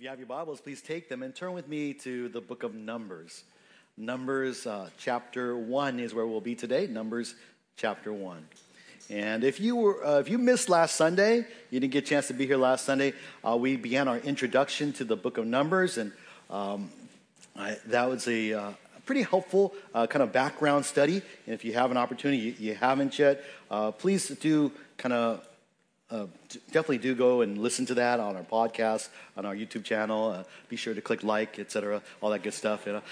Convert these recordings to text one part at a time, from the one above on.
If you have your Bibles, please take them and turn with me to the book of Numbers. Numbers uh, chapter 1 is where we'll be today. Numbers chapter 1. And if you, were, uh, if you missed last Sunday, you didn't get a chance to be here last Sunday, uh, we began our introduction to the book of Numbers. And um, I, that was a uh, pretty helpful uh, kind of background study. And if you have an opportunity, you, you haven't yet, uh, please do kind of uh, definitely do go and listen to that on our podcast, on our YouTube channel. Uh, be sure to click like, etc., all that good stuff, you know,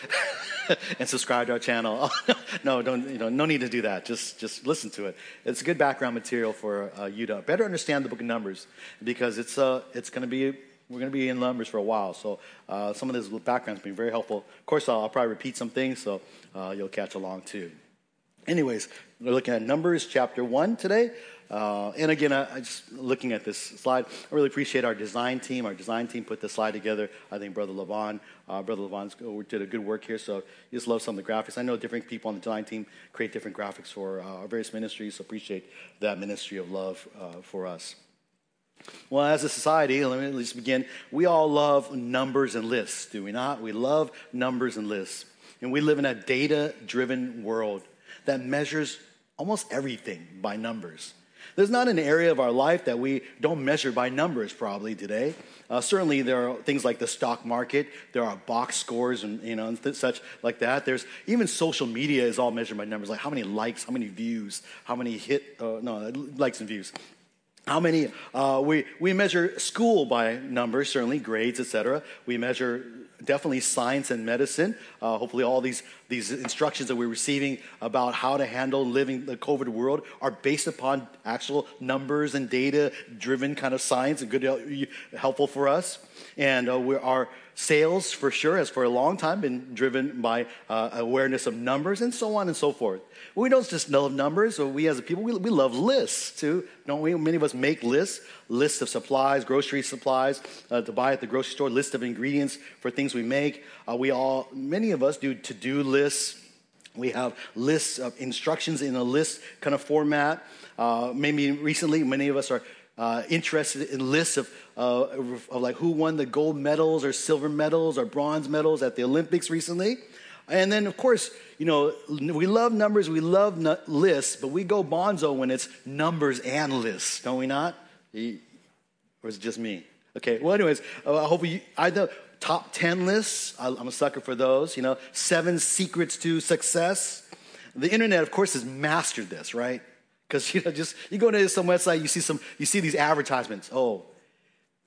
and subscribe to our channel. no, don't, you know, no need to do that. Just, just listen to it. It's good background material for uh, you to better understand the Book of Numbers because it's, uh, it's going to be we're going to be in Numbers for a while. So uh, some of this background's been very helpful. Of course, I'll, I'll probably repeat some things, so uh, you'll catch along too. Anyways, we're looking at Numbers chapter one today. Uh, and again, I, I, just looking at this slide, I really appreciate our design team. Our design team put this slide together. I think Brother Levon, uh, Brother Levon did a good work here. So just love some of the graphics. I know different people on the design team create different graphics for uh, our various ministries. So appreciate that ministry of love uh, for us. Well, as a society, let me at least begin. We all love numbers and lists, do we not? We love numbers and lists. And we live in a data driven world that measures almost everything by numbers. There's not an area of our life that we don't measure by numbers probably today. Uh, certainly, there are things like the stock market. There are box scores and you know and such like that. There's even social media is all measured by numbers, like how many likes, how many views, how many hit uh, no likes and views. How many uh, we we measure school by numbers, certainly grades, etc. We measure definitely science and medicine. Uh, hopefully, all these, these instructions that we're receiving about how to handle living the COVID world are based upon actual numbers and data driven kind of science and good, uh, helpful for us. And uh, our sales, for sure, has for a long time been driven by uh, awareness of numbers and so on and so forth. We don't just love numbers, we as a people, we, we love lists too, don't we? Many of us make lists, lists of supplies, grocery supplies uh, to buy at the grocery store, list of ingredients for things we make. Uh, we all, many of us do to do lists. We have lists of instructions in a list kind of format. Uh, maybe recently, many of us are uh, interested in lists of, uh, of, like who won the gold medals or silver medals or bronze medals at the Olympics recently. And then, of course, you know, we love numbers, we love lists, but we go bonzo when it's numbers and lists, don't we not? Or is it just me? Okay, well, anyways, uh, I hope you, I top 10 lists, I'm a sucker for those, you know, seven secrets to success. The internet, of course, has mastered this, right? Because you know, just you go to some website, you see some, you see these advertisements. Oh,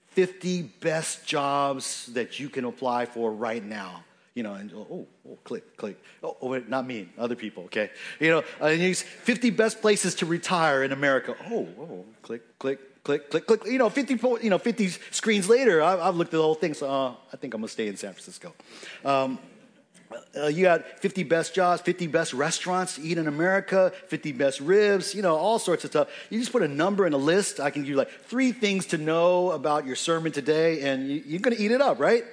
50 best jobs that you can apply for right now. You know, and oh, oh, oh click, click. Oh, oh, wait, not me, other people, okay? You know, and these 50 best places to retire in America. Oh, oh, click, click, click, click, click. You know, 50, you know, 50 screens later, I've, I've looked at the whole thing, so uh, I think I'm gonna stay in San Francisco. Um, uh, you got 50 best jobs, 50 best restaurants to eat in America, 50 best ribs, you know, all sorts of stuff. You just put a number in a list. I can give you like three things to know about your sermon today, and you, you're going to eat it up, right?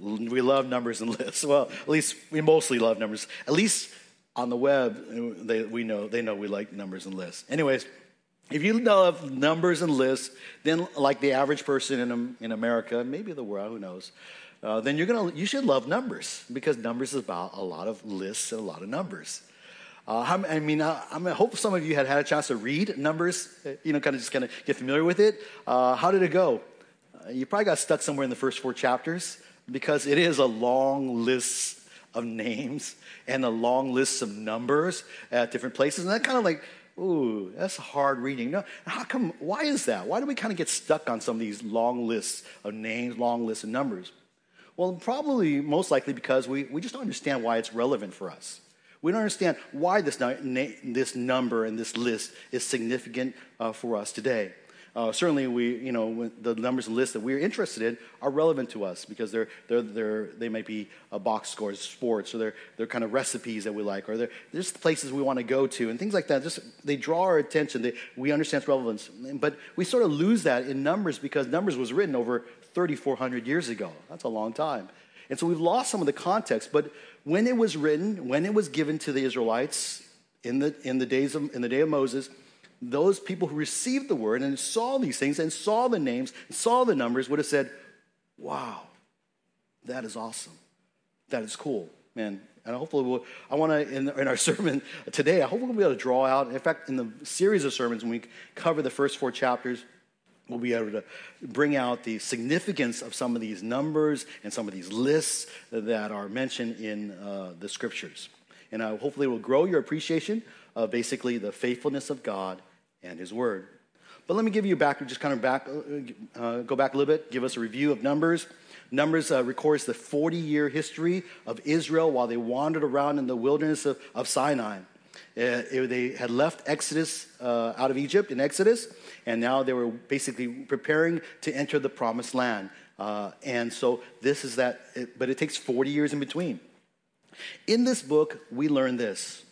We love numbers and lists. Well, at least we mostly love numbers. At least on the web, they, we know, they know we like numbers and lists. Anyways, if you love numbers and lists, then like the average person in, in America, maybe the world, who knows, uh, then you're gonna you should love numbers because numbers is about a lot of lists and a lot of numbers. Uh, I mean, I, I, hope some of you had had a chance to read numbers, uh, you know, kind of just kind of get familiar with it. Uh, how did it go? Uh, you probably got stuck somewhere in the first four chapters because it is a long list of names and a long list of numbers at different places, and that kind of like Ooh, that's hard reading. No, how come? Why is that? Why do we kind of get stuck on some of these long lists of names, long lists of numbers? Well, probably most likely because we, we just don't understand why it's relevant for us. We don't understand why this, this number and this list is significant uh, for us today. Uh, certainly, we, you know, the numbers and lists that we're interested in are relevant to us because they're, they're, they're, they might be a box scores, sports, or they're, they're kind of recipes that we like, or they're just places we want to go to, and things like that. Just they draw our attention. They, we understand its relevance, but we sort of lose that in numbers because numbers was written over 3,400 years ago. That's a long time. And so we've lost some of the context. But when it was written, when it was given to the Israelites in the, in the, days of, in the day of Moses, those people who received the word and saw these things and saw the names saw the numbers would have said, wow, That is awesome. That is cool, man. And hopefully, we'll, I want to, in, in, our sermon today, I hope we'll be able to draw out, in fact, in the series of sermons, when we cover the first four chapters, we'll be able to bring out the significance of some of these numbers and some of these lists that are mentioned in uh, the scriptures. And uh, hopefully, will grow your appreciation of basically the faithfulness of God and His Word. But let me give you back, just kind of back, uh, go back a little bit, give us a review of Numbers. Numbers uh, records the 40 year history of Israel while they wandered around in the wilderness of, of Sinai. Uh, they had left Exodus uh, out of Egypt in Exodus, and now they were basically preparing to enter the promised land. Uh, and so this is that, it, but it takes 40 years in between. In this book, we learn this.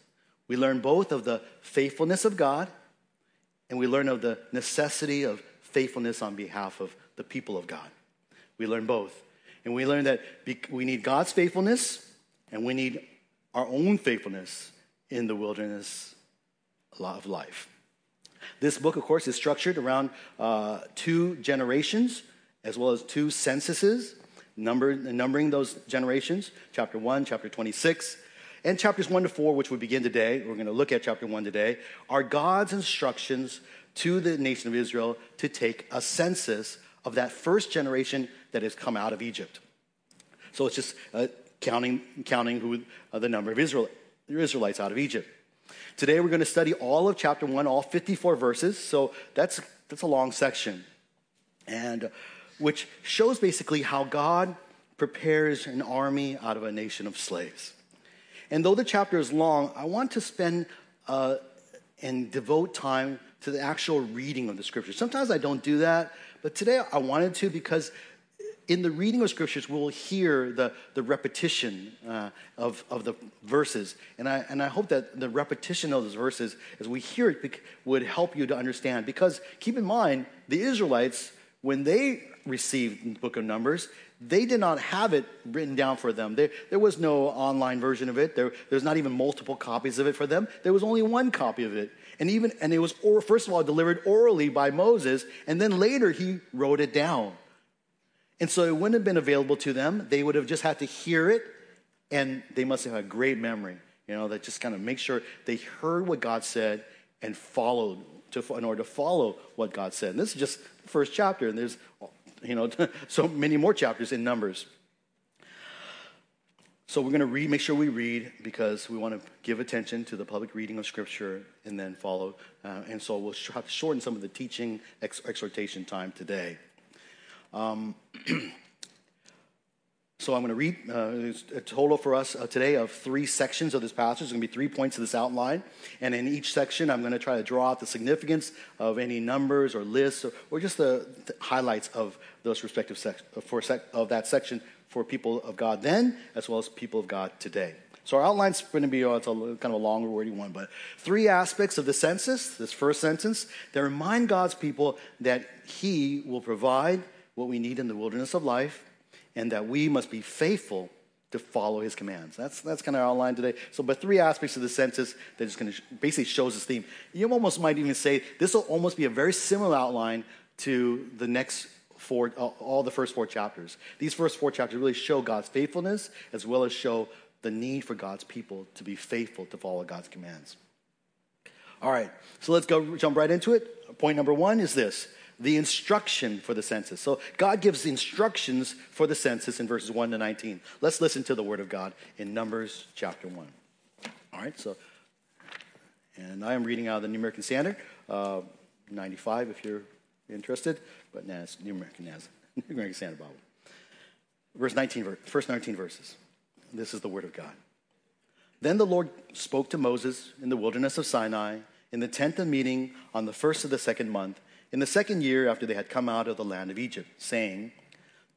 We learn both of the faithfulness of God, and we learn of the necessity of faithfulness on behalf of the people of God. We learn both. And we learn that we need God's faithfulness and we need our own faithfulness in the wilderness of life. This book, of course, is structured around uh, two generations as well as two censuses, number, numbering those generations, chapter 1, chapter 26. And chapters 1 to 4, which we begin today, we're going to look at chapter 1 today, are God's instructions to the nation of Israel to take a census of that first generation that has come out of Egypt. So it's just uh, counting, counting who, uh, the number of Israel, Israelites out of Egypt. Today we're going to study all of chapter 1, all 54 verses. So that's, that's a long section. And which shows basically how God prepares an army out of a nation of slaves. And though the chapter is long, I want to spend uh, and devote time to the actual reading of the scriptures. Sometimes I don't do that, but today I wanted to because in the reading of scriptures, we'll hear the, the repetition uh, of, of the verses. And I, and I hope that the repetition of those verses, as we hear it, would help you to understand. Because keep in mind, the Israelites, when they received the book of Numbers, they did not have it written down for them. There, there was no online version of it. There, there's not even multiple copies of it for them. There was only one copy of it. And even and it was or, first of all delivered orally by Moses, and then later he wrote it down. And so it wouldn't have been available to them. They would have just had to hear it, and they must have had great memory, you know, that just kind of make sure they heard what God said and followed to, in order to follow what God said. And this is just the first chapter, and there's, you know, so many more chapters in Numbers. So we're going to read, make sure we read because we want to give attention to the public reading of Scripture and then follow. Uh, and so we'll have to shorten some of the teaching ex- exhortation time today. Um, so I'm going to read uh, a total for us uh, today of three sections of this passage. There's going to be three points of this outline. And in each section, I'm going to try to draw out the significance of any numbers or lists or, or just the, the, highlights of those respective sections for sec- of that section for people of God then as well as people of God today. So our outline's going to be oh, it's a kind of a long, wordy one, but three aspects of the census, this first sentence, that remind God's people that He will provide what we need in the wilderness of life, and that we must be faithful to follow his commands. That's, that's kind of our outline today. So, but three aspects of the census that just kind of basically shows this theme. You almost might even say this will almost be a very similar outline to the next four, uh, all the first four chapters. These first four chapters really show God's faithfulness as well as show the need for God's people to be faithful to follow God's commands. All right, so let's go jump right into it. Point number one is this the instruction for the census. So God gives instructions for the census in verses 1 to 19. Let's listen to the word of God in Numbers chapter 1. All right, so, and I am reading out of the New American Standard, uh, 95 if you're interested, but nah, it's New American, New American Standard Bible. Verse 19, first 19 verses. This is the word of God. Then the Lord spoke to Moses in the wilderness of Sinai in the tent of meeting on the first of the second month in the second year after they had come out of the land of Egypt, saying,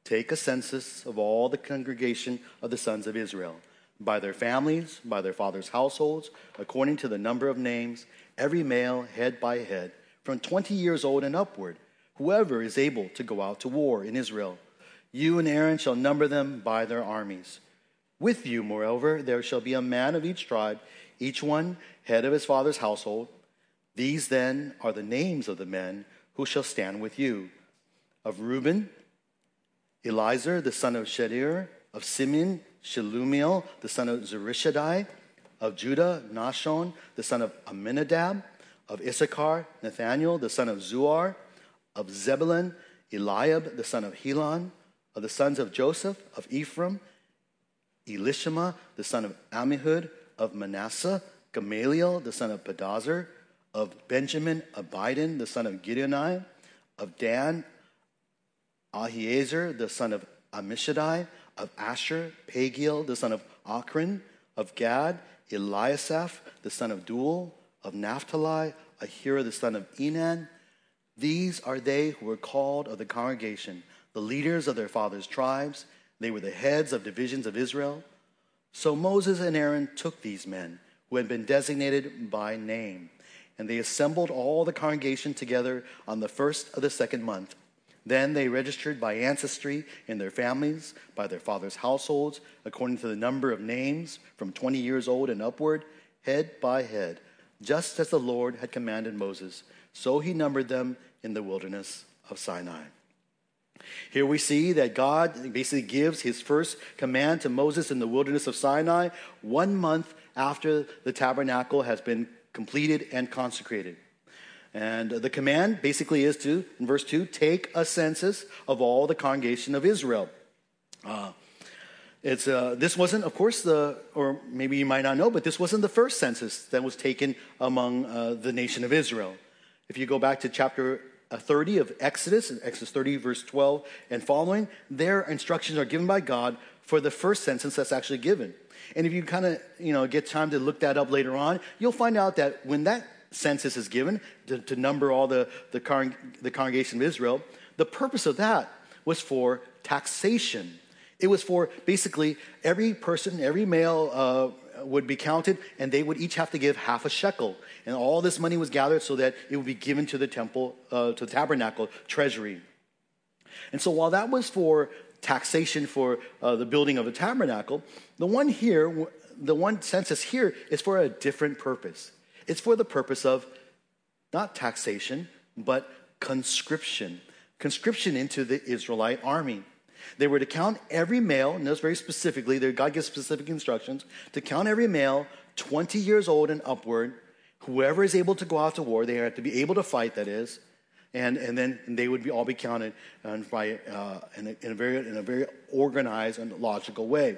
Take a census of all the congregation of the sons of Israel, by their families, by their fathers' households, according to the number of names, every male head by head, from 20 years old and upward, whoever is able to go out to war in Israel. You and Aaron shall number them by their armies. With you, moreover, there shall be a man of each tribe, each one head of his father's household. These then are the names of the men who shall stand with you? Of Reuben, Elizur, the son of Shedeur, Of Simeon, Shelumiel, the son of Zurishaddai. Of Judah, Nahshon, the son of Amminadab. Of Issachar, Nathaniel, the son of Zuar. Of Zebulun, Eliab, the son of Helon. Of the sons of Joseph, of Ephraim, Elishama, the son of Ammihud. Of Manasseh, Gamaliel, the son of Pedahzur. Of Benjamin, Abidan, the son of Gideoni. Of Dan, Ahiezer, the son of Ammishaddai, of Asher, Pagiel, the son of Ochran, of Gad, Eliasaph, the son of Deuel, of Naphtali, Ahira, the son of Enan. These are they who were called of the congregation, the leaders of their fathers' tribes. They were the heads of divisions of Israel. So Moses and Aaron took these men who had been designated by name, and they assembled all the congregation together on the first of the second month. Then they registered by ancestry in their families, by their fathers' households, according to the number of names, from 20 years old and upward, head by head, just as the Lord had commanded Moses. So he numbered them in the wilderness of Sinai. Here we see that God basically gives his first command to Moses in the wilderness of Sinai one month after the tabernacle has been completed and consecrated. And the command basically is to, in verse 2, take a census of all the congregation of Israel. Uh, it's, uh, this wasn't, of course, the, or maybe you might not know, but this wasn't the first census that was taken among uh, the nation of Israel. If you go back to chapter uh, 30 of Exodus, Exodus 30, verse 12 and following, their instructions are given by God for the first census that's actually given. And if you kind of, you know, get time to look that up later on, you'll find out that when that census is given to, to number all the, the, con- the congregation of Israel, the purpose of that was for taxation. It was for basically every person, every male uh, would be counted, and they would each have to give half a shekel. And all this money was gathered so that it would be given to the temple, uh, to the tabernacle treasury. And so while that was for taxation for uh, the building of the tabernacle, the one here, the one census here is for a different purpose. It's for the purpose of not taxation, but conscription. Conscription into the Israelite army. They were to count every male, and notice very specifically, God gives specific instructions, to count every male 20 years old and upward. Whoever is able to go out to war, they have to be able to fight, that is. And, and then they would be, all be counted by, uh, in, a, in, a very, in a very organized and logical way.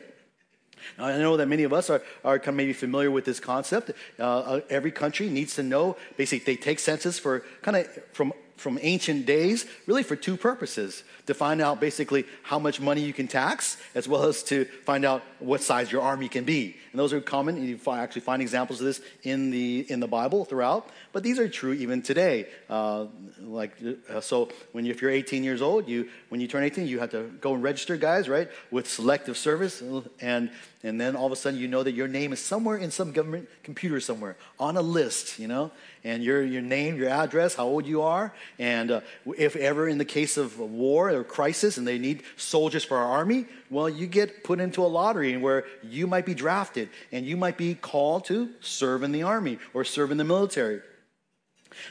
Now, I know that many of us are, are kind of maybe familiar with this concept. Uh, uh, every country needs to know, basically, they take census for kind of from from ancient days, really for two purposes to find out basically how much money you can tax, as well as to find out what size your army can be. And those are common. You actually find examples of this in the, in the Bible throughout, but these are true even today. Uh, like, uh, so when you, if you're 18 years old, you, when you turn 18, you have to go and register, guys, right, with selective service. And, and then all of a sudden you know that your name is somewhere in some government computer somewhere on a list, you know, and your, your name, your address, how old you are. And uh, if ever in the case of war or crisis and they need soldiers for our army, well, you get put into a lottery where you might be drafted and you might be called to serve in the army or serve in the military.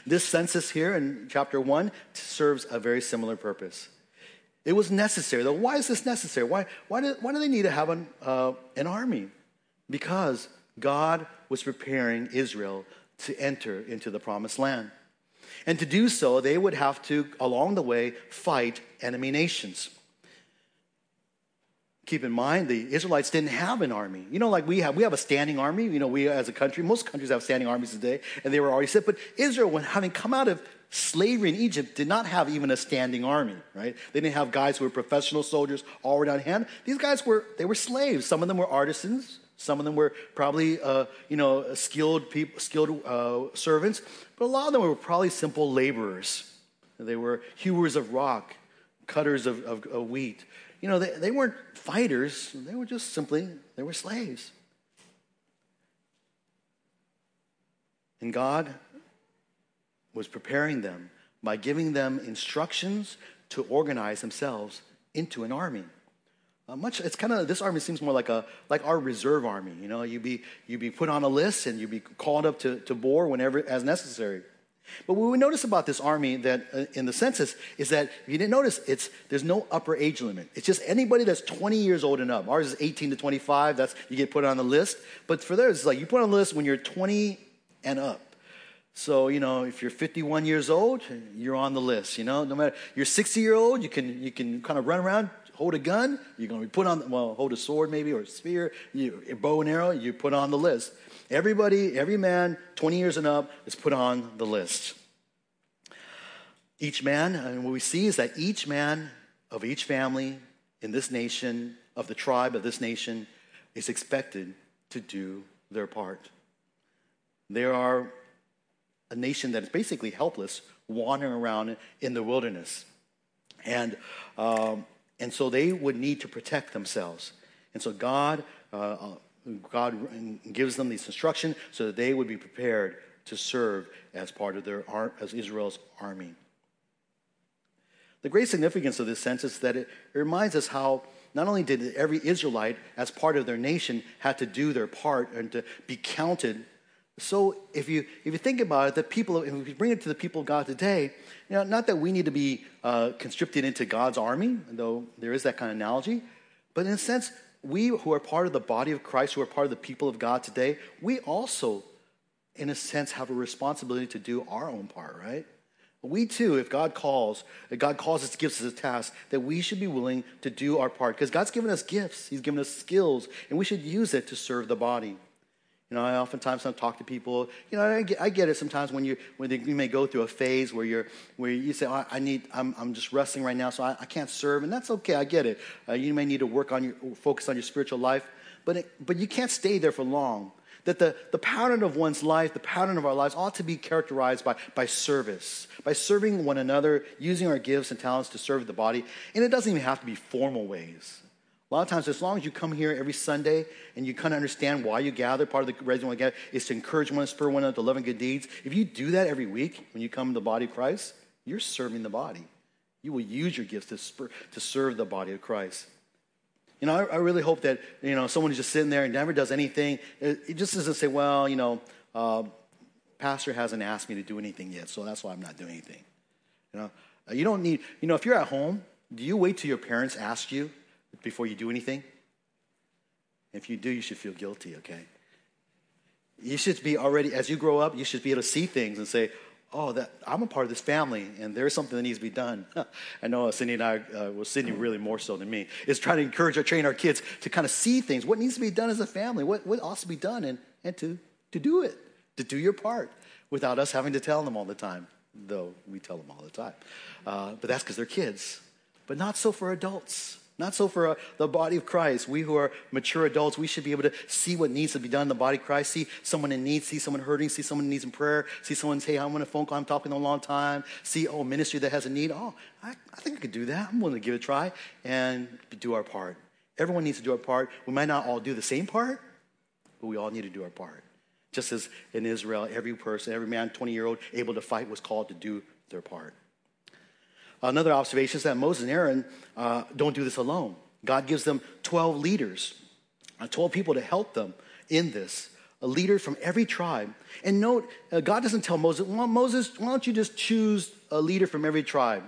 This census here in chapter 1 serves a very similar purpose. It was necessary, though. Why is this necessary? Why, why, do, why do they need to have an, uh, an army? Because God was preparing Israel to enter into the promised land. And to do so, they would have to, along the way, fight enemy nations. Keep in mind, the Israelites didn't have an army. You know, like we have, we have a standing army. You know, we as a country, most countries have standing armies today, and they were already set. But Israel, when having come out of slavery in Egypt, did not have even a standing army, right? They didn't have guys who were professional soldiers already on hand. These guys were, they were slaves. Some of them were artisans, some of them were probably, uh, you know, skilled people, skilled uh, servants, but a lot of them were probably simple laborers. They were hewers of rock, cutters of, of, of wheat. You know, they, they weren't fighters. They were just simply, they were slaves. And God was preparing them by giving them instructions to organize themselves into an army. Uh, much it's kind of this army seems more like a like our reserve army you know you be you be put on a list and you'd be called up to, to bore whenever as necessary But what we notice about this army that uh, in the census is that if you didn't notice, it's there's no upper age limit. It's just anybody that's 20 years old and up. Ours is 18 to 25. That's you get put on the list. But for theirs, it's like you put on the list when you're 20 and up. So you know, if you're 51 years old, you're on the list. You know, no matter you're 60 year old, you can you can kind of run around, hold a gun. You're going to be put on well, hold a sword maybe or a spear, you, a bow and arrow. You put on the list. Everybody, every man 20 years and up is put on the list. Each man, and what we see is that each man of each family in this nation, of the tribe of this nation, is expected to do their part. There are a nation that is basically helpless, wandering around in the wilderness. And, um, and so they would need to protect themselves. And so God uh, God gives them this instruction so that they would be prepared to serve as part of their as Israel's army. The great significance of this sense is that it, it reminds us how not only did every Israelite, as part of their nation, had to do their part and to be counted. So if you if you think about it, the people, if we bring it to the people of God today, you know, not that we need to be uh, into God's army, though there is that kind of analogy, but in a sense, we who are part of the body of Christ, who are part of the people of God today, we also, in a sense, have a responsibility to do our own part, right? We too, if God calls, if God calls us, gives us a task, that we should be willing to do our part. Because God's given us gifts, He's given us skills, and we should use it to serve the body. You know, I oftentimes I talk to people. You know, I get, I get it sometimes when you when you may go through a phase where you're where you say, oh, "I need, I'm, I'm just wrestling right now, so I, I can't serve," and that's okay. I get it. Uh, you may need to work on your focus on your spiritual life, but it, but you can't stay there for long. That the, the pattern of one's life, the pattern of our lives, ought to be characterized by, by service, by serving one another, using our gifts and talents to serve the body. And it doesn't even have to be formal ways. A lot of times, as long as you come here every Sunday and you kind of understand why you gather, part of the reason why you gather is to encourage one, spur one another to love and good deeds. If you do that every week when you come to the body of Christ, you're serving the body. You will use your gifts to, spur, to serve the body of Christ. You know, I, I, really hope that, you know, someone who's just sitting there and never does anything, it, it just doesn't say, well, you know, uh, pastor hasn't asked me to do anything yet, so that's why I'm not doing anything. You know, uh, you don't need, you know, if you're at home, do you wait till your parents ask you before you do anything? If you do, you should feel guilty, okay? You should be already, as you grow up, you should be able to see things and say, oh, that I'm a part of this family, and there's something that needs to be done. I know Cindy and I, uh, well, Cindy really more so than me, is trying to encourage or train our kids to kind of see things, what needs to be done as a family, what, what ought to be done, and, and to, to do it, to do your part without us having to tell them all the time, though we tell them all the time. Uh, but that's because they're kids. But not so for adults. Not so for uh, the body of Christ. We who are mature adults, we should be able to see what needs to be done in the body of Christ, see someone in need, see someone hurting, see someone needs in prayer, see someone say, hey, I'm on a phone call, I'm talking a long time, see, oh, ministry that has a need. Oh, I, I think I could do that. I'm willing to give it a try and do our part. Everyone needs to do our part. We might not all do the same part, but we all need to do our part. Just as in Israel, every person, every man, 20 year old, able to fight was called to do their part. Another observation is that Moses and Aaron uh, don't do this alone. God gives them 12 leaders, uh, 12 people to help them in this, a leader from every tribe. And note, uh, God doesn't tell Moses, well, Moses, why don't you just choose a leader from every tribe?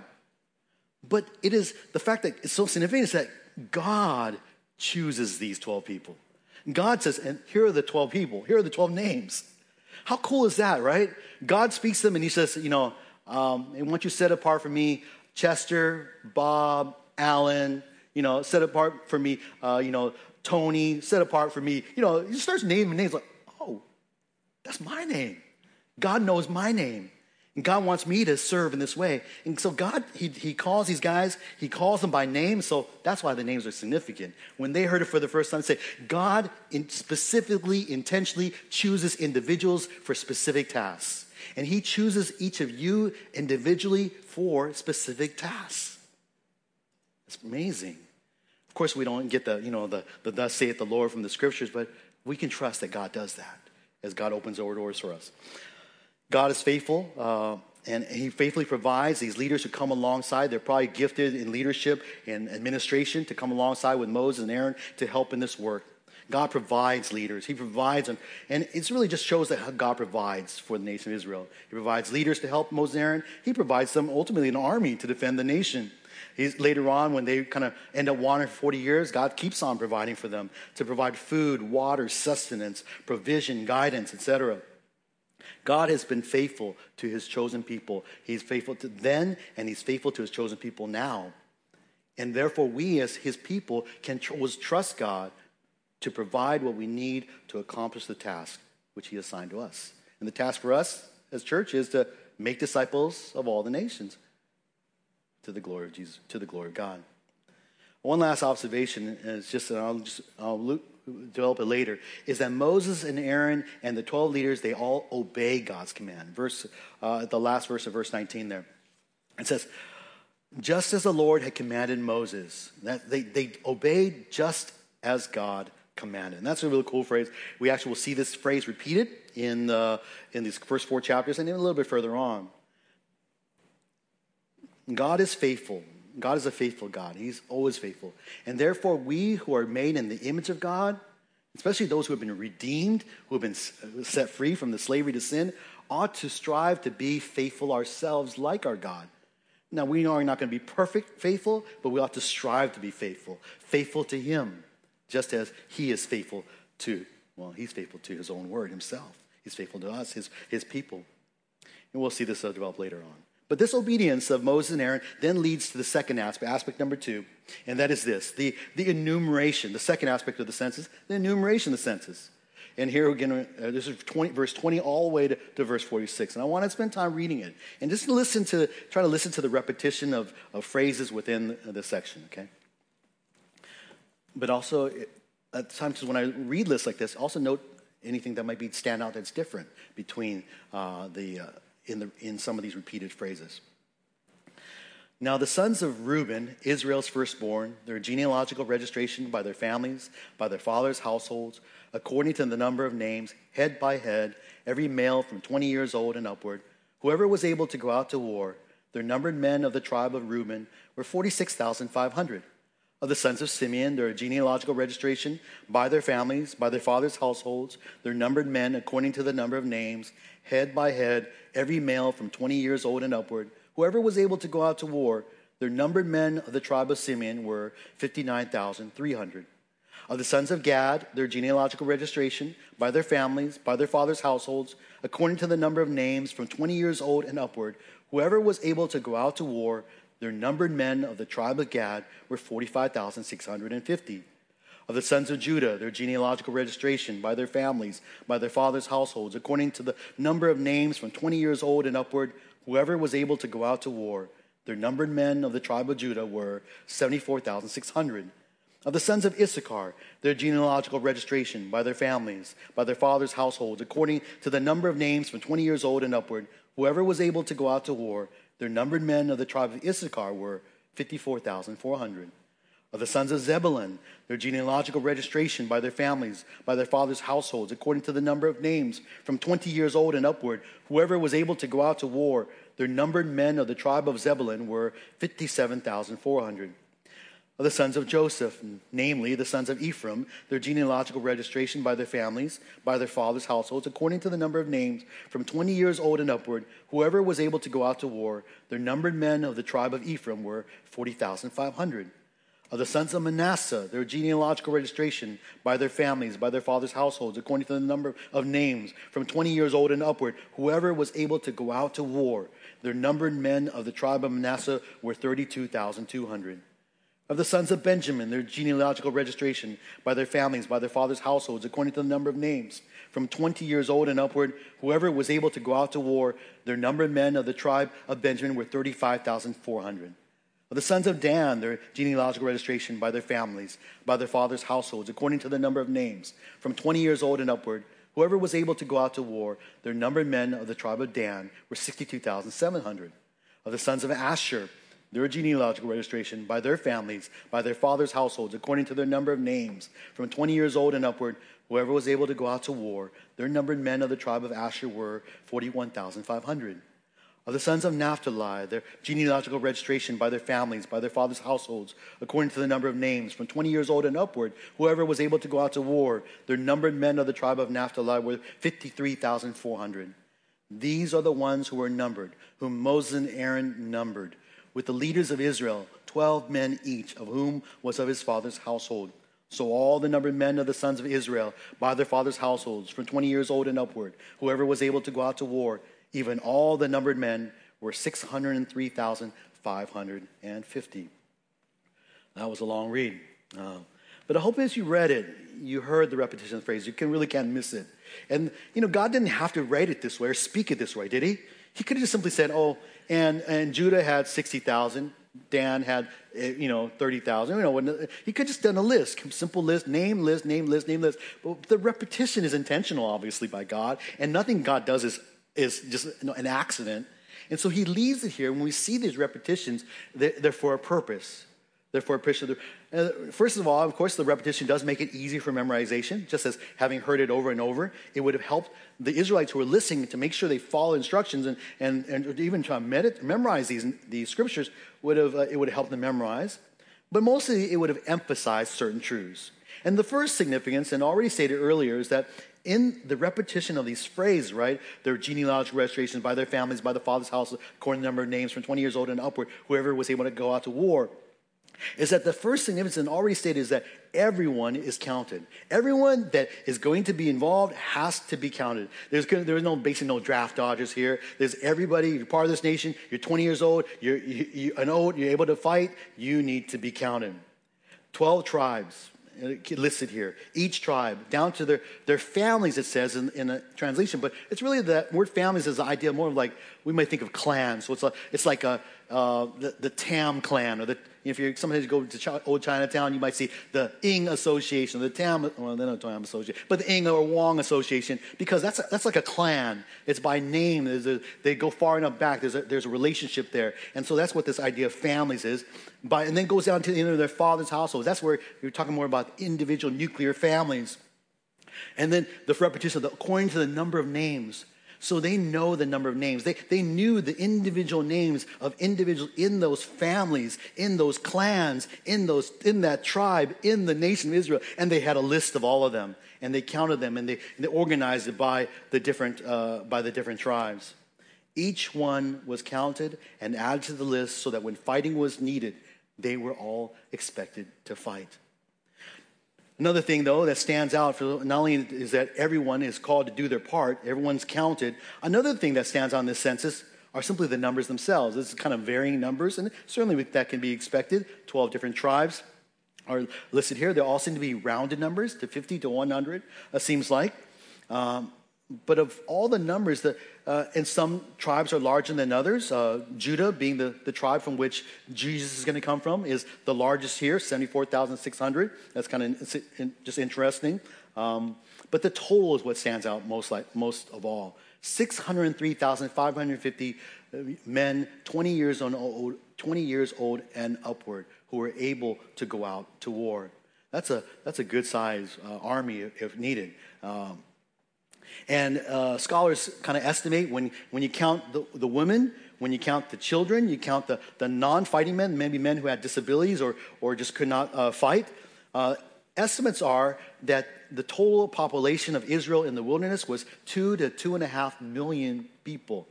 But it is the fact that it's so significant is that God chooses these 12 people. God says, and here are the 12 people, here are the 12 names. How cool is that, right? God speaks to them and he says, you know, um, and once you set apart for me Chester, Bob, Alan, you know, set apart for me, uh, you know, Tony, set apart for me. You know, he starts naming names like, oh, that's my name. God knows my name. And God wants me to serve in this way. And so God, he, he calls these guys, he calls them by name. So that's why the names are significant. When they heard it for the first time, say, God specifically, intentionally chooses individuals for specific tasks. And he chooses each of you individually for specific tasks. It's amazing. Of course, we don't get the, you know, the, the thus saith the Lord from the scriptures, but we can trust that God does that as God opens door doors for us. God is faithful, uh, and He faithfully provides these leaders who come alongside. They're probably gifted in leadership and administration to come alongside with Moses and Aaron to help in this work. God provides leaders. He provides, and, and it really just shows that how God provides for the nation of Israel. He provides leaders to help Moses and Aaron. He provides them ultimately an army to defend the nation. He's, later on, when they kind of end up wandering for 40 years, God keeps on providing for them to provide food, water, sustenance, provision, guidance, etc. God has been faithful to his chosen people. He's faithful to then, and he's faithful to his chosen people now. And therefore, we as his people can tr- trust God to provide what we need to accomplish the task which he assigned to us. And the task for us as church is to make disciples of all the nations to the glory of Jesus, to the glory of God. One last observation is just, and I'll just I'll develop it later, is that Moses and Aaron and the 12 leaders, they all obey God's command. Verse, uh, the last verse of verse 19 there. It says, just as the Lord had commanded Moses, that they, they obeyed just as God commanded. And that's a really cool phrase. We actually will see this phrase repeated in, the, in these first four chapters and even a little bit further on. God is faithful. God is a faithful God. He's always faithful. And therefore, we who are made in the image of God, especially those who have been redeemed, who have been set free from the slavery to sin, ought to strive to be faithful ourselves like our God. Now, we are not going to be perfect faithful, but we ought to strive to be faithful, faithful to Him, just as He is faithful to, well, He's faithful to His own word Himself. He's faithful to us, His, his people. And we'll see this develop later on. But this obedience of Moses and Aaron then leads to the second aspect, aspect number two, and that is this the, the enumeration, the second aspect of the census, the enumeration of the census. And here again, uh, this is 20, verse 20 all the way to, to, verse 46. And I want to spend time reading it and just listen to, try to listen to the repetition of, of phrases within the, the section, okay? But also, at times when I read lists like this, also note anything that might be stand out that's different between uh, the, uh, in, the, in some of these repeated phrases. Now, the sons of Reuben, Israel's firstborn, their genealogical registration by their families, by their fathers' households, according to the number of names, head by head, every male from 20 years old and upward, whoever was able to go out to war, their numbered men of the tribe of Reuben were 46,500. Of the sons of Simeon, their genealogical registration by their families, by their fathers' households, their numbered men according to the number of names, head by head, every male from 20 years old and upward, Whoever was able to go out to war, their numbered men of the tribe of Simeon were 59,300. Of the sons of Gad, their genealogical registration, by their families, by their fathers' households, according to the number of names from 20 years old and upward, whoever was able to go out to war, their numbered men of the tribe of Gad were 45,650. Of the sons of Judah, their genealogical registration, by their families, by their fathers' households, according to the number of names from 20 years old and upward, Whoever was able to go out to war, their numbered men of the tribe of Judah were 74,600. Of the sons of Issachar, their genealogical registration by their families, by their fathers' households, according to the number of names from 20 years old and upward, whoever was able to go out to war, their numbered men of the tribe of Issachar were 54,400 of the sons of Zebulun, their genealogical registration by their families, by their fathers' households, according to the number of names, from 20 years old and upward, whoever was able to go out to war, their numbered men of the tribe of Zebulun were 57,400. Of the sons of Joseph, namely the sons of Ephraim, their genealogical registration by their families, by their fathers' households, according to the number of names, from 20 years old and upward, whoever was able to go out to war, their numbered men of the tribe of Ephraim were 40,500 of the sons of Manasseh, their genealogical registration by their families, by their fathers' households, according to the number of names, from 20 years old and upward, whoever was able to go out to war. Their numbered men of the tribe of Manasseh were 32,200. Of the sons of Benjamin, their genealogical registration by their families, by their fathers' households, according to the number of names, from 20 years old and upward, whoever was able to go out to war, their numbered men of the tribe of Benjamin were 35,400. Of the sons of Dan, their genealogical registration by their families, by their fathers' households, according to the number of names, from 20 years old and upward, whoever was able to go out to war, their numbered men of the tribe of Dan were 62,700. Of the sons of Asher, their genealogical registration by their families, by their fathers' households, according to their number of names, from 20 years old and upward, whoever was able to go out to war, their numbered men of the tribe of Asher were 41,500 Of the sons of Naphtali, their genealogical registration by their families, by their fathers' households, according to the number of names, from 20 years old and upward, whoever was able to go out to war, their numbered men of the tribe of Naphtali were 53,400. These are the ones who were numbered, whom Moses and Aaron numbered, with the leaders of Israel, 12 men each, of whom was of his father's household. So all the numbered men of the sons of Israel, by their fathers' households, from 20 years old and upward, whoever was able to go out to war, even all the numbered men were 603,550. That was a long read. Uh, but I hope as you read it, you heard the repetition of the phrase. You can, really can't miss it. And, you know, God didn't have to write it this way or speak it this way, did he? He could have just simply said, oh, and, and Judah had 60,000. Dan had, eh, you know, 30,000. You know, he could just done a list, simple list, name list, name list, name list. But the repetition is intentional, obviously, by God. And nothing God does is is just an accident. And so he leaves it here. When we see these repetitions, they're, they're for a purpose. They're for a purpose. Uh, first of all, of course, the repetition does make it easy for memorization, just as having heard it over and over. It would have helped the Israelites who were listening to make sure they follow instructions and, and, and even try to medit- memorize these, these scriptures, would have, uh, it would have helped them memorize. But mostly, it would have emphasized certain truths. And the first significance, and already stated earlier, is that in the repetition of these phrases, right? Their genealogical registrations by their families, by the father's house, according to the number of names from 20 years old and upward, whoever was able to go out to war. Is that the first significance already stated is that everyone is counted. Everyone that is going to be involved has to be counted. There's, there's no basically no draft dodgers here. There's everybody, you're part of this nation, you're 20 years old, you're you, an old, you're able to fight, you need to be counted. 12 tribes, listed here. Each tribe, down to their, their families, it says in, in a translation. But it's really that word families is the idea more of like, we might think of clans. So it's like, it's like a, uh, the, the Tam clan, or the, if you're sometimes you go to old Chinatown, you might see the Ing Association, the Tam, well, they're not Tam Association, but the Ing or Wong Association, because that's, a, that's like a clan. It's by name. A, they go far enough back. There's a, there's a relationship there. And so that's what this idea of families is. By, and then goes down to the end of their father's households. That's where you're talking more about individual nuclear families. And then the repetition, the, according to the number of names. So they know the number of names. They, they knew the individual names of individuals in those families, in those clans, in, those, in that tribe, in the nation of Israel. And they had a list of all of them. And they counted them and they, and they organized it by the, different, uh, by the different tribes. Each one was counted and added to the list so that when fighting was needed, they were all expected to fight. Another thing, though, that stands out for not only is that everyone is called to do their part, everyone's counted. Another thing that stands out in this census are simply the numbers themselves. This is kind of varying numbers, and certainly that can be expected. 12 different tribes are listed here. They all seem to be rounded numbers to 50 to 100, it seems like. Um, but of all the numbers, the, uh, and some tribes are larger than others. Uh, Judah, being the, the tribe from which Jesus is going to come from, is the largest here, 74,600. That's kind of just interesting. Um, but the total is what stands out most, like, most of all 603,550 uh, men 20 years, old, 20 years old and upward who were able to go out to war. That's a, that's a good size uh, army if, if needed. Um, and uh, scholars kind of estimate when, when you count the, the women, when you count the children, you count the, the non fighting men, maybe men who had disabilities or, or just could not uh, fight. Uh, estimates are that the total population of Israel in the wilderness was two to two and a half million people.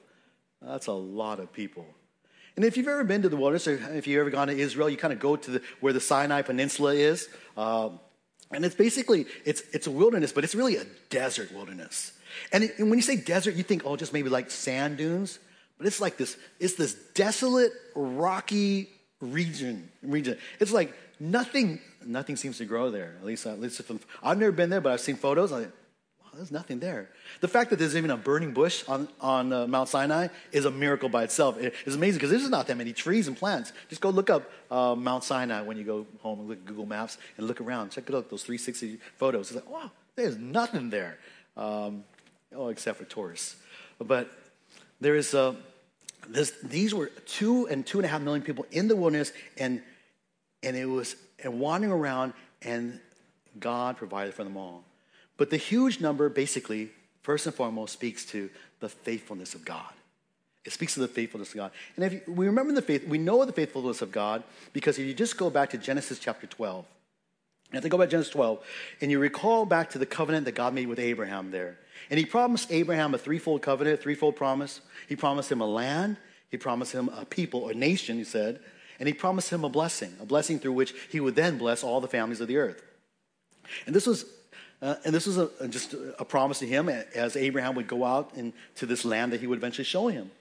That's a lot of people. And if you've ever been to the wilderness, or if you've ever gone to Israel, you kind of go to the, where the Sinai Peninsula is. Uh, and it's basically, it's, it's a wilderness, but it's really a desert wilderness. And, it, and when you say desert, you think, oh, just maybe like sand dunes. But it's like this, it's this desolate, rocky region. region. It's like nothing, nothing seems to grow there. At least, at least if I'm, I've never been there, but I've seen photos. Like, there's nothing there. The fact that there's even a burning bush on, on uh, Mount Sinai is a miracle by itself. It, it's amazing because there's not that many trees and plants. Just go look up uh, Mount Sinai when you go home and look at Google Maps and look around. Check it out, those 360 photos. It's like, wow, there's nothing there. Um, oh, except for tourists. But there is a, this, these were two and two and a half million people in the wilderness, and, and it was and wandering around, and God provided for them all. But the huge number basically, first and foremost, speaks to the faithfulness of God. It speaks of the faithfulness of God. And if we remember the faith, we know the faithfulness of God because if you just go back to Genesis chapter 12, and if you go back to Genesis 12, and you recall back to the covenant that God made with Abraham there, and he promised Abraham a threefold covenant, a threefold promise. He promised him a land, he promised him a people, a nation, he said, and he promised him a blessing, a blessing through which he would then bless all the families of the earth. And this was, uh, and this was a, just a promise to him as Abraham would go out into this land that he would eventually show him.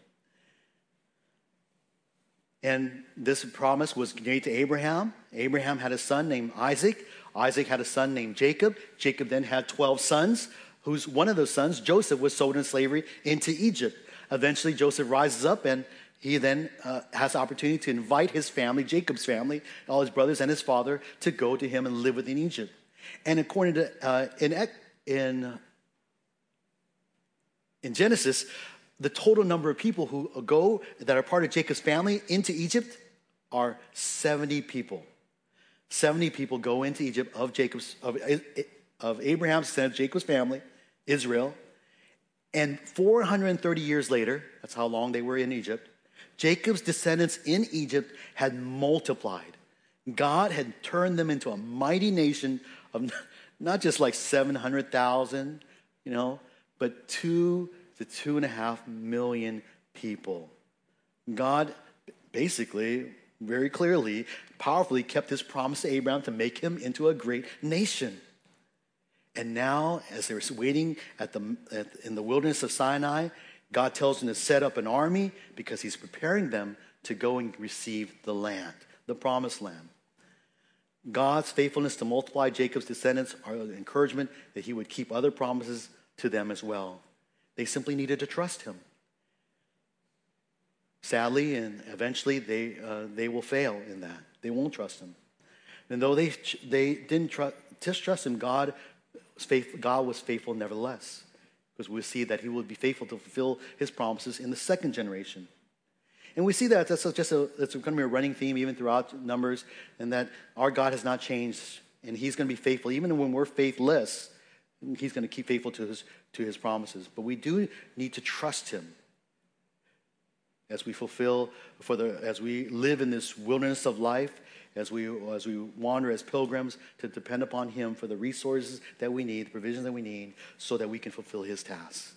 And this promise was made to Abraham. Abraham had a son named Isaac. Isaac had a son named Jacob. Jacob then had 12 sons, whose one of those sons, Joseph, was sold in slavery into Egypt. Eventually, Joseph rises up and he then uh, has the opportunity to invite his family, Jacob's family, all his brothers and his father, to go to him and live within Egypt. And according to uh, in, in, in Genesis, the total number of people who go that are part of Jacob's family into Egypt are 70 people. 70 people go into Egypt of Jacob's of, of Abraham's descendant, Jacob's family, Israel. And 430 years later, that's how long they were in Egypt, Jacob's descendants in Egypt had multiplied. God had turned them into a mighty nation of not just like 700,000, you know, but two to two and a half million people. God basically, very clearly, powerfully kept his promise to Abraham to make him into a great nation. And now, as they were waiting at the, at, in the wilderness of Sinai, God tells them to set up an army because he's preparing them to go and receive the land, the promised land. God's faithfulness to multiply Jacob's descendants are an encouragement that he would keep other promises to them as well. They simply needed to trust him. Sadly, and eventually, they, uh, they will fail in that. They won't trust him. And though they, they didn't trust him, God was, God was faithful nevertheless. Because we see that he will be faithful to fulfill his promises in the second generation. And we see that that's just a, that's going to be a running theme even throughout Numbers, and that our God has not changed, and he's going to be faithful. Even when we're faithless, he's going to keep faithful to his, to his promises. But we do need to trust him as we fulfill, for the, as we live in this wilderness of life, as we, as we wander as pilgrims, to depend upon him for the resources that we need, the provisions that we need, so that we can fulfill his tasks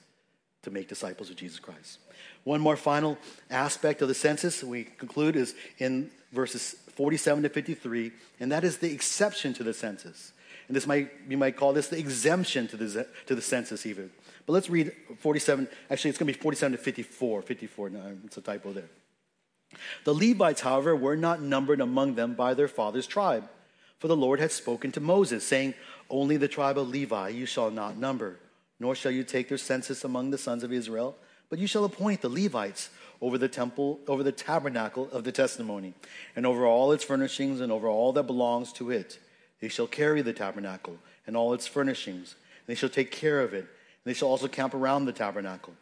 to make disciples of Jesus Christ. One more final aspect of the census we conclude is in verses 47 to 53, and that is the exception to the census. And this might, you might call this the exemption to the, to the census, even. But let's read 47. Actually, it's going to be 47 to 54. 54, no, it's a typo there. The Levites, however, were not numbered among them by their father's tribe. For the Lord had spoken to Moses, saying, Only the tribe of Levi you shall not number, nor shall you take their census among the sons of Israel, but you shall appoint the Levites over the temple, over the tabernacle of the testimony, and over all its furnishings, and over all that belongs to it they shall carry the tabernacle and all its furnishings, and they shall take care of it. And they shall also camp around the tabernacle.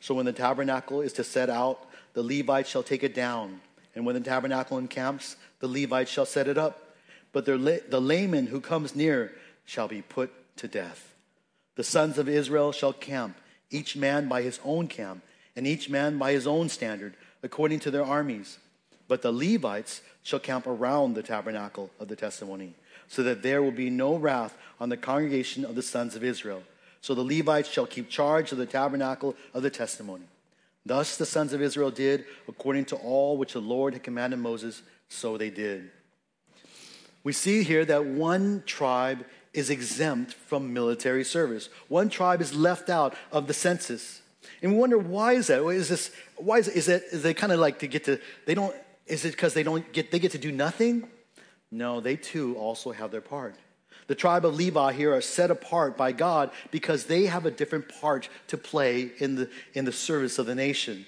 So when the tabernacle is to set out, the Levites shall take it down. And when the tabernacle encamps, the Levites shall set it up. But the layman who comes near shall be put to death. The sons of Israel shall camp, each man by his own camp, and each man by his own standard, according to their armies. But the Levites shall camp around the tabernacle of the testimony so that there will be no wrath on the congregation of the sons of Israel. So the Levites shall keep charge of the tabernacle of the testimony. Thus the sons of Israel did according to all which the Lord had commanded Moses, so they did. We see here that one tribe is exempt from military service. One tribe is left out of the census. And we wonder why is that? Is this why is it is it is they kind of like to get to they don't is it because they don't get they get to do nothing? No, they too also have their part. The tribe of Levi here are set apart by God because they have a different part to play in the, in the service of the nation.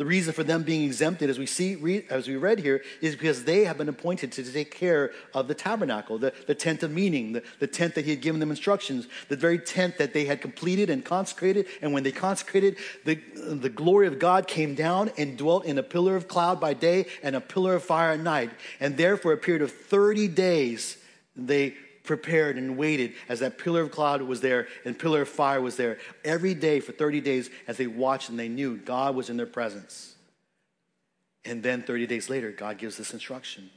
The reason for them being exempted, as we see, read, as we read here, is because they have been appointed to take care of the tabernacle, the, the tent of meeting, the, the tent that he had given them instructions, the very tent that they had completed and consecrated. And when they consecrated, the, the glory of God came down and dwelt in a pillar of cloud by day and a pillar of fire at night. And there, for a period of 30 days, they prepared and waited as that pillar of cloud was there and pillar of fire was there every day for 30 days as they watched and they knew God was in their presence. And then 30 days later, God gives this instruction.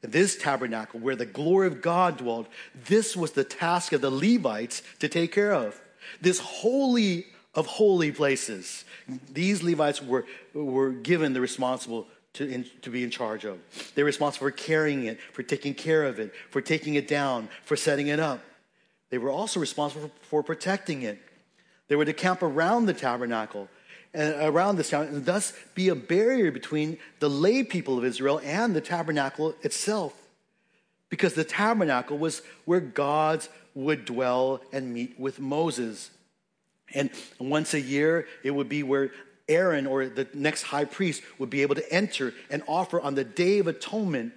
This tabernacle, where the glory of God dwelt, this was the task of the Levites to take care of. This holy of holy places. These Levites were, were given the responsible to, in, to be in charge of. They're responsible for carrying it, for taking care of it, for taking it down, for setting it up. They were also responsible for, for protecting it. They were to camp around the tabernacle, and around this town, and thus be a barrier between the lay people of Israel and the tabernacle itself. Because the tabernacle was where God would dwell and meet with Moses. And once a year, it would be where Aaron or the next high priest would be able to enter and offer on the Day of Atonement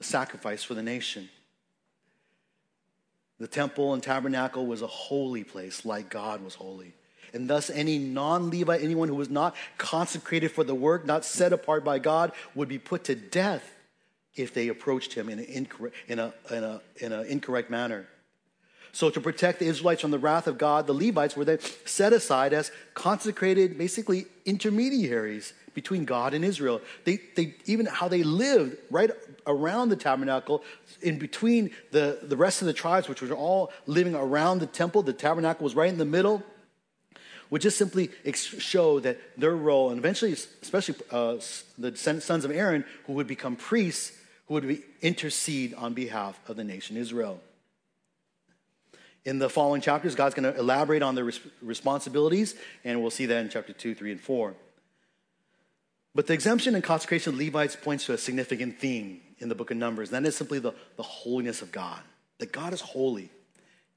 a sacrifice for the nation. The temple and tabernacle was a holy place, like God was holy. And thus, any non Levite, anyone who was not consecrated for the work, not set apart by God, would be put to death if they approached him in an incorrect, in a, in a, in an incorrect manner. So, to protect the Israelites from the wrath of God, the Levites were then set aside as consecrated, basically intermediaries between God and Israel. They, they, even how they lived right around the tabernacle, in between the, the rest of the tribes, which were all living around the temple, the tabernacle was right in the middle, would just simply show that their role, and eventually, especially uh, the sons of Aaron, who would become priests, who would be, intercede on behalf of the nation Israel. In the following chapters, God's going to elaborate on their res- responsibilities, and we'll see that in chapter 2, 3, and 4. But the exemption and consecration of Levites points to a significant theme in the book of Numbers, and that is simply the, the holiness of God. That God is holy.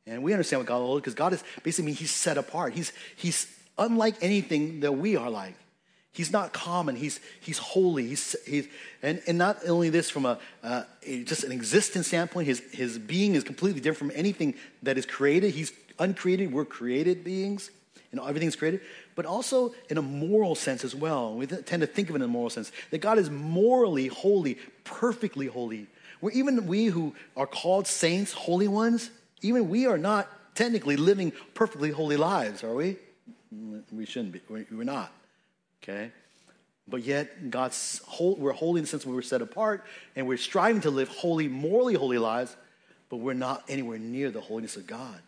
And we understand what God is holy because God is basically he's set apart. He's, he's unlike anything that we are like. He's not common. He's, he's holy. He's, he's, and, and not only this from a, uh, just an existence standpoint, his, his being is completely different from anything that is created. He's uncreated. We're created beings, and everything's created. But also in a moral sense as well. We tend to think of it in a moral sense that God is morally holy, perfectly holy. Where even we who are called saints, holy ones, even we are not technically living perfectly holy lives, are we? We shouldn't be. We're not. Okay? But yet, God's whole, we're holy in the sense we were set apart, and we're striving to live holy, morally holy lives, but we're not anywhere near the holiness of God.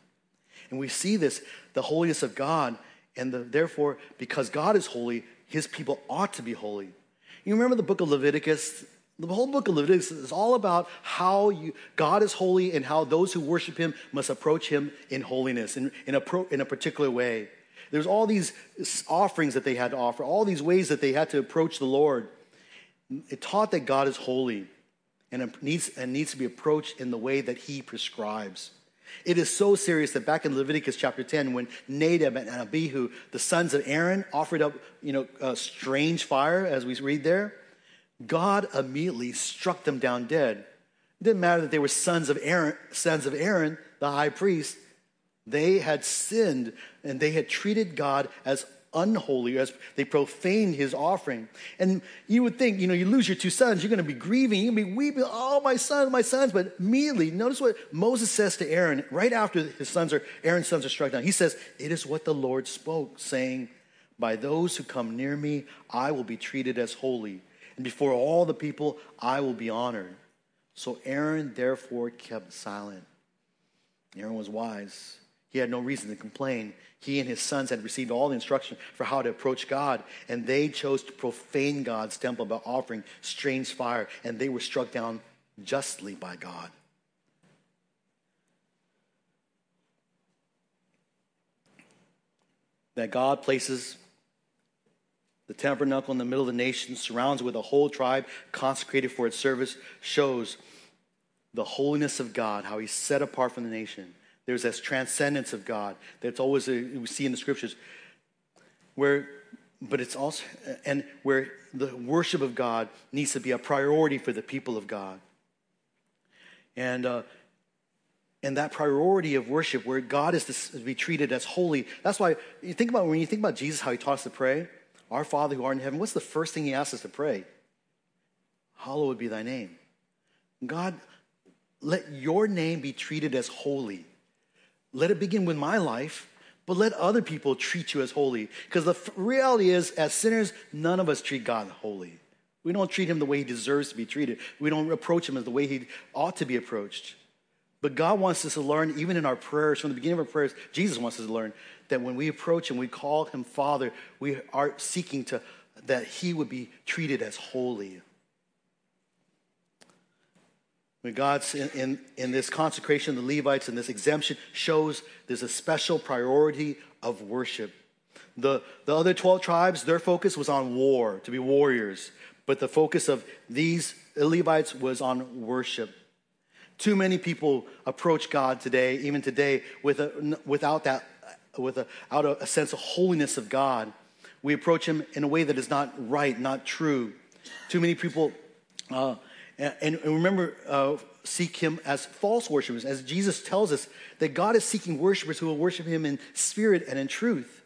And we see this, the holiness of God, and the, therefore, because God is holy, his people ought to be holy. You remember the book of Leviticus? The whole book of Leviticus is all about how you, God is holy and how those who worship him must approach him in holiness, in, in, a, pro, in a particular way. There's all these offerings that they had to offer, all these ways that they had to approach the Lord. It taught that God is holy and needs, and needs to be approached in the way that he prescribes. It is so serious that back in Leviticus chapter 10, when Nadab and Abihu, the sons of Aaron, offered up, you know, a strange fire, as we read there, God immediately struck them down dead. It didn't matter that they were sons of Aaron, sons of Aaron, the high priest. They had sinned and they had treated God as unholy as they profaned his offering. And you would think, you know, you lose your two sons, you're going to be grieving, you're going to be weeping, oh, my sons, my sons. But immediately, notice what Moses says to Aaron right after his sons are, Aaron's sons are struck down. He says, It is what the Lord spoke, saying, By those who come near me, I will be treated as holy. And before all the people, I will be honored. So Aaron therefore kept silent. Aaron was wise. He had no reason to complain. He and his sons had received all the instruction for how to approach God, and they chose to profane God's temple by offering strange fire, and they were struck down justly by God. That God places the tabernacle in the middle of the nation, surrounds with a whole tribe consecrated for its service, shows the holiness of God, how he's set apart from the nation. There's this transcendence of God that's always a, we see in the scriptures, where, but it's also, and where the worship of God needs to be a priority for the people of God. And, uh, and that priority of worship, where God is to be treated as holy, that's why you think about when you think about Jesus, how he taught us to pray, Our Father who art in heaven, what's the first thing he asks us to pray? Hallowed be thy name. God let your name be treated as holy. Let it begin with my life, but let other people treat you as holy. Because the reality is, as sinners, none of us treat God holy. We don't treat him the way he deserves to be treated. We don't approach him as the way he ought to be approached. But God wants us to learn, even in our prayers, from the beginning of our prayers, Jesus wants us to learn that when we approach him, we call him Father, we are seeking to that he would be treated as holy. When God's in, in, in, this consecration of the Levites and this exemption shows there's a special priority of worship. The, the other 12 tribes, their focus was on war, to be warriors. But the focus of these Levites was on worship. Too many people approach God today, even today, with a, without that, with a, out a sense of holiness of God. We approach Him in a way that is not right, not true. Too many people uh, and, and remember, uh, seek him as false worshipers, as Jesus tells us that God is seeking worshipers who will worship him in spirit and in truth.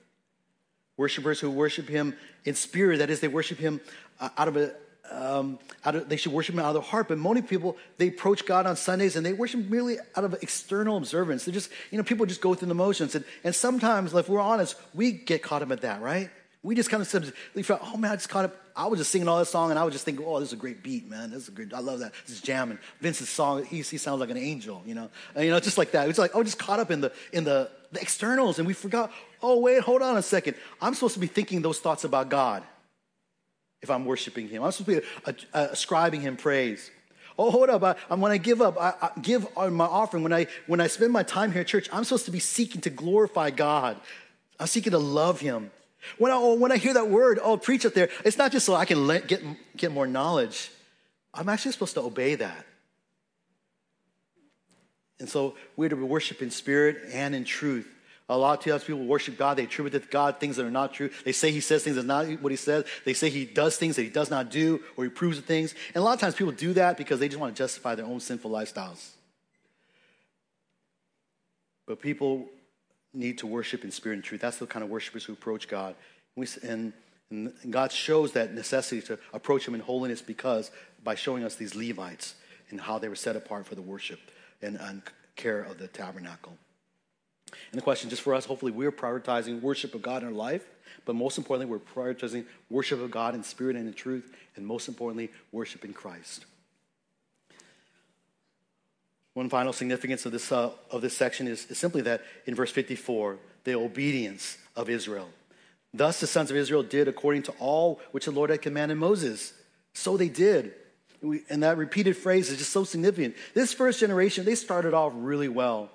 Worshipers who worship him in spirit, that is, they worship him uh, out of a um, out of, they should worship him out of their heart. But many people, they approach God on Sundays and they worship merely out of external observance. They just, you know, people just go through the motions. And, and sometimes, if we're honest, we get caught up in that, right? We just kind of said, oh man, I just caught up. I was just singing all this song and I was just thinking, oh, this is a great beat, man. This is a great, I love that. This is jamming. Vince's song, he, he sounds like an angel, you know? And, you know, just like that. It's like, oh, just caught up in the, in the, the externals and we forgot, oh, wait, hold on a second. I'm supposed to be thinking those thoughts about God if I'm worshiping him. I'm supposed to be uh, uh, ascribing him praise. Oh, hold up. I, I, when I give up, I, I give my offering, when I, when I spend my time here at church, I'm supposed to be seeking to glorify God. I'm seeking to love him. When I, when I hear that word, oh, preach up there, it's not just so I can let, get, get more knowledge. I'm actually supposed to obey that. And so we're to worship in spirit and in truth. A lot of times people worship God, they attribute to God things that are not true. They say he says things that's not what he says. They say he does things that he does not do, or he proves things. And a lot of times people do that because they just want to justify their own sinful lifestyles. But people need to worship in spirit and truth. That's the kind of worshipers who approach God. And, and God shows that necessity to approach Him in holiness because by showing us these Levites and how they were set apart for the worship and, and care of the tabernacle. And the question, just for us, hopefully we're prioritizing worship of God in our life, but most importantly, we're prioritizing worship of God in spirit and in truth, and most importantly, worship in Christ. One final significance of this, uh, of this section is, is simply that in verse 54, the obedience of Israel. Thus the sons of Israel did according to all which the Lord had commanded Moses. So they did. And that repeated phrase is just so significant. This first generation, they started off really well.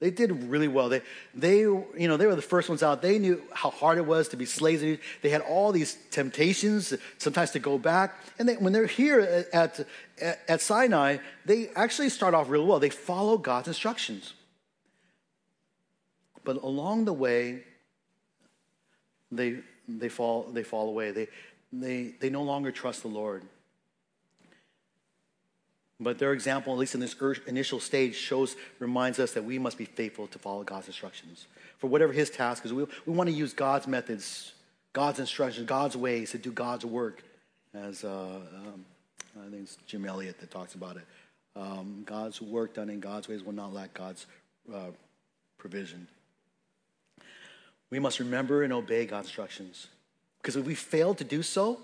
They did really well. They, they, you know, they were the first ones out. They knew how hard it was to be slaves. They had all these temptations, sometimes to go back. And they, when they're here at, at, at Sinai, they actually start off really well. They follow God's instructions. But along the way, they, they, fall, they fall away. They, they, they no longer trust the Lord. But their example, at least in this initial stage, shows, reminds us that we must be faithful to follow God's instructions. For whatever his task is, we, we want to use God's methods, God's instructions, God's ways to do God's work. As uh, um, I think it's Jim Elliot that talks about it. Um, God's work done in God's ways will not lack God's uh, provision. We must remember and obey God's instructions. Because if we fail to do so,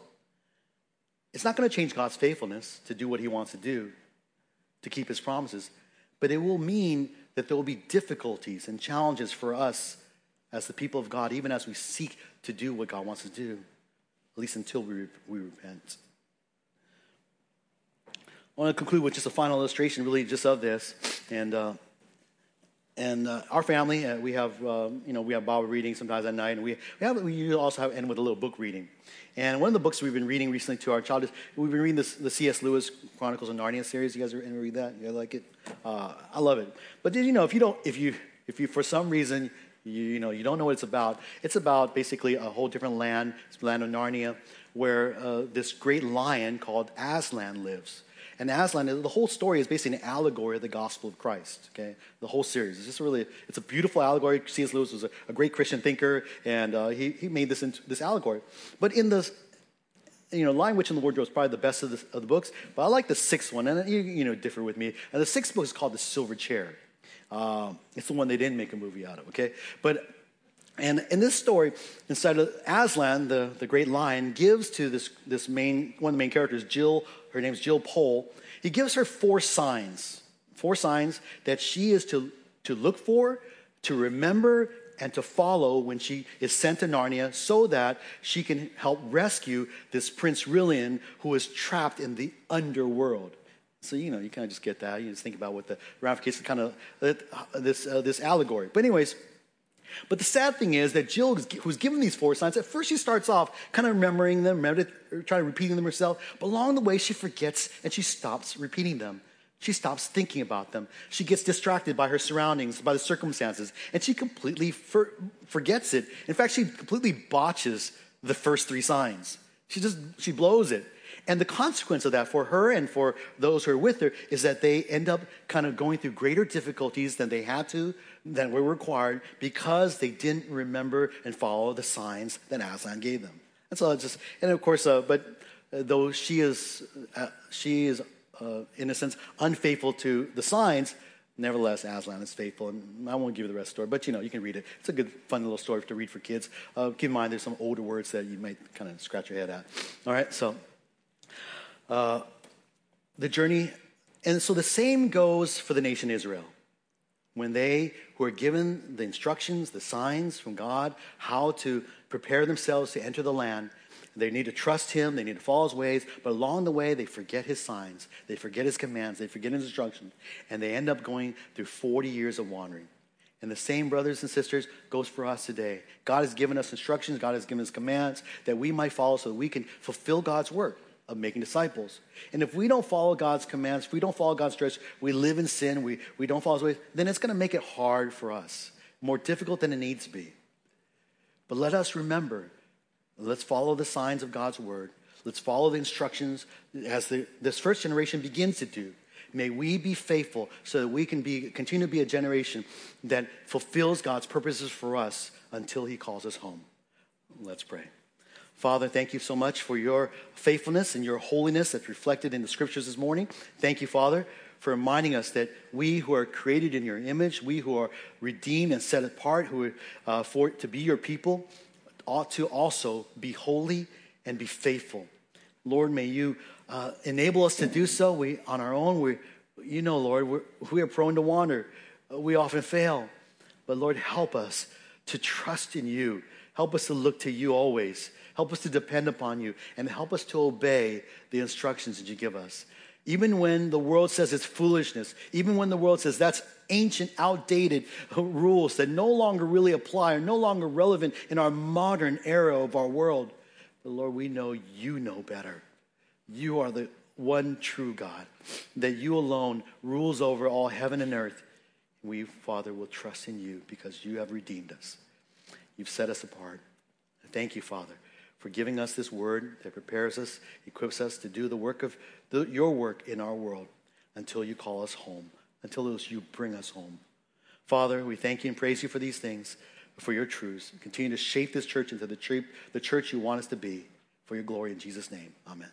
it's not going to change God's faithfulness to do what he wants to do to keep his promises, but it will mean that there will be difficulties and challenges for us as the people of God, even as we seek to do what God wants to do, at least until we, we repent. I want to conclude with just a final illustration, really, just of this. And uh, and uh, our family, uh, we have um, you know we have Bible reading sometimes at night, and we we, have, we also have end with a little book reading. And one of the books we've been reading recently to our child is we've been reading this, the C.S. Lewis Chronicles of Narnia series. You guys ever read that? You like it? Uh, I love it. But did you know if you don't if you if you for some reason you, you know you don't know what it's about, it's about basically a whole different land, it's the land of Narnia, where uh, this great lion called Aslan lives. And Aslan, the whole story is basically an allegory of the gospel of Christ, okay? The whole series. It's just really, it's a beautiful allegory. C.S. Lewis was a, a great Christian thinker, and uh, he, he made this into this allegory. But in the, you know, Lion Witch in the Wardrobe is probably the best of the, of the books, but I like the sixth one, and you, you know, differ with me. And the sixth book is called The Silver Chair. Uh, it's the one they didn't make a movie out of, okay? But, and in this story, inside of Aslan, the, the great lion, gives to this, this main, one of the main characters, Jill, her name's Jill Pole, he gives her four signs, four signs that she is to, to look for, to remember, and to follow when she is sent to Narnia so that she can help rescue this Prince Rilian who is trapped in the underworld. So, you know, you kind of just get that. You just think about what the ramifications kind of uh, this, uh, this allegory. But, anyways, but the sad thing is that Jill, who's given these four signs, at first she starts off kind of remembering them, trying to repeating them herself. But along the way, she forgets and she stops repeating them. She stops thinking about them. She gets distracted by her surroundings, by the circumstances, and she completely for, forgets it. In fact, she completely botches the first three signs. She just she blows it. And the consequence of that for her and for those who are with her is that they end up kind of going through greater difficulties than they had to, than were required, because they didn't remember and follow the signs that Aslan gave them. And so it's just, and of course, uh, but uh, though she is, uh, she is uh, in a sense, unfaithful to the signs, nevertheless, Aslan is faithful. And I won't give you the rest of the story, but you know, you can read it. It's a good, fun little story to read for kids. Uh, keep in mind, there's some older words that you might kind of scratch your head at. All right, so uh, the journey, and so the same goes for the nation Israel. When they who are given the instructions, the signs from God, how to prepare themselves to enter the land, they need to trust him, they need to follow his ways, but along the way, they forget his signs, they forget his commands, they forget his instructions, and they end up going through 40 years of wandering. And the same, brothers and sisters, goes for us today. God has given us instructions, God has given us commands that we might follow so that we can fulfill God's work of making disciples. And if we don't follow God's commands, if we don't follow God's direction, we live in sin, we, we don't follow his ways, then it's going to make it hard for us, more difficult than it needs to be. But let us remember Let's follow the signs of God's word. Let's follow the instructions as the, this first generation begins to do. May we be faithful so that we can be, continue to be a generation that fulfills God's purposes for us until He calls us home. Let's pray. Father, thank you so much for your faithfulness and your holiness that's reflected in the scriptures this morning. Thank you, Father, for reminding us that we who are created in your image, we who are redeemed and set apart, who are uh, for to be your people, ought to also be holy and be faithful. Lord, may you uh, enable us to do so. We, on our own, we, you know, Lord, we're, we are prone to wander. We often fail. But Lord, help us to trust in you. Help us to look to you always. Help us to depend upon you. And help us to obey the instructions that you give us. Even when the world says it's foolishness, even when the world says that's ancient, outdated rules that no longer really apply, or no longer relevant in our modern era of our world. But Lord, we know you know better. You are the one true God, that you alone rules over all heaven and earth. We, Father, will trust in you because you have redeemed us. You've set us apart. Thank you, Father, for giving us this word that prepares us, equips us to do the work of the, your work in our world until you call us home until you bring us home. Father, we thank you and praise you for these things, for your truths. Continue to shape this church into the, the church you want us to be for your glory in Jesus' name. Amen.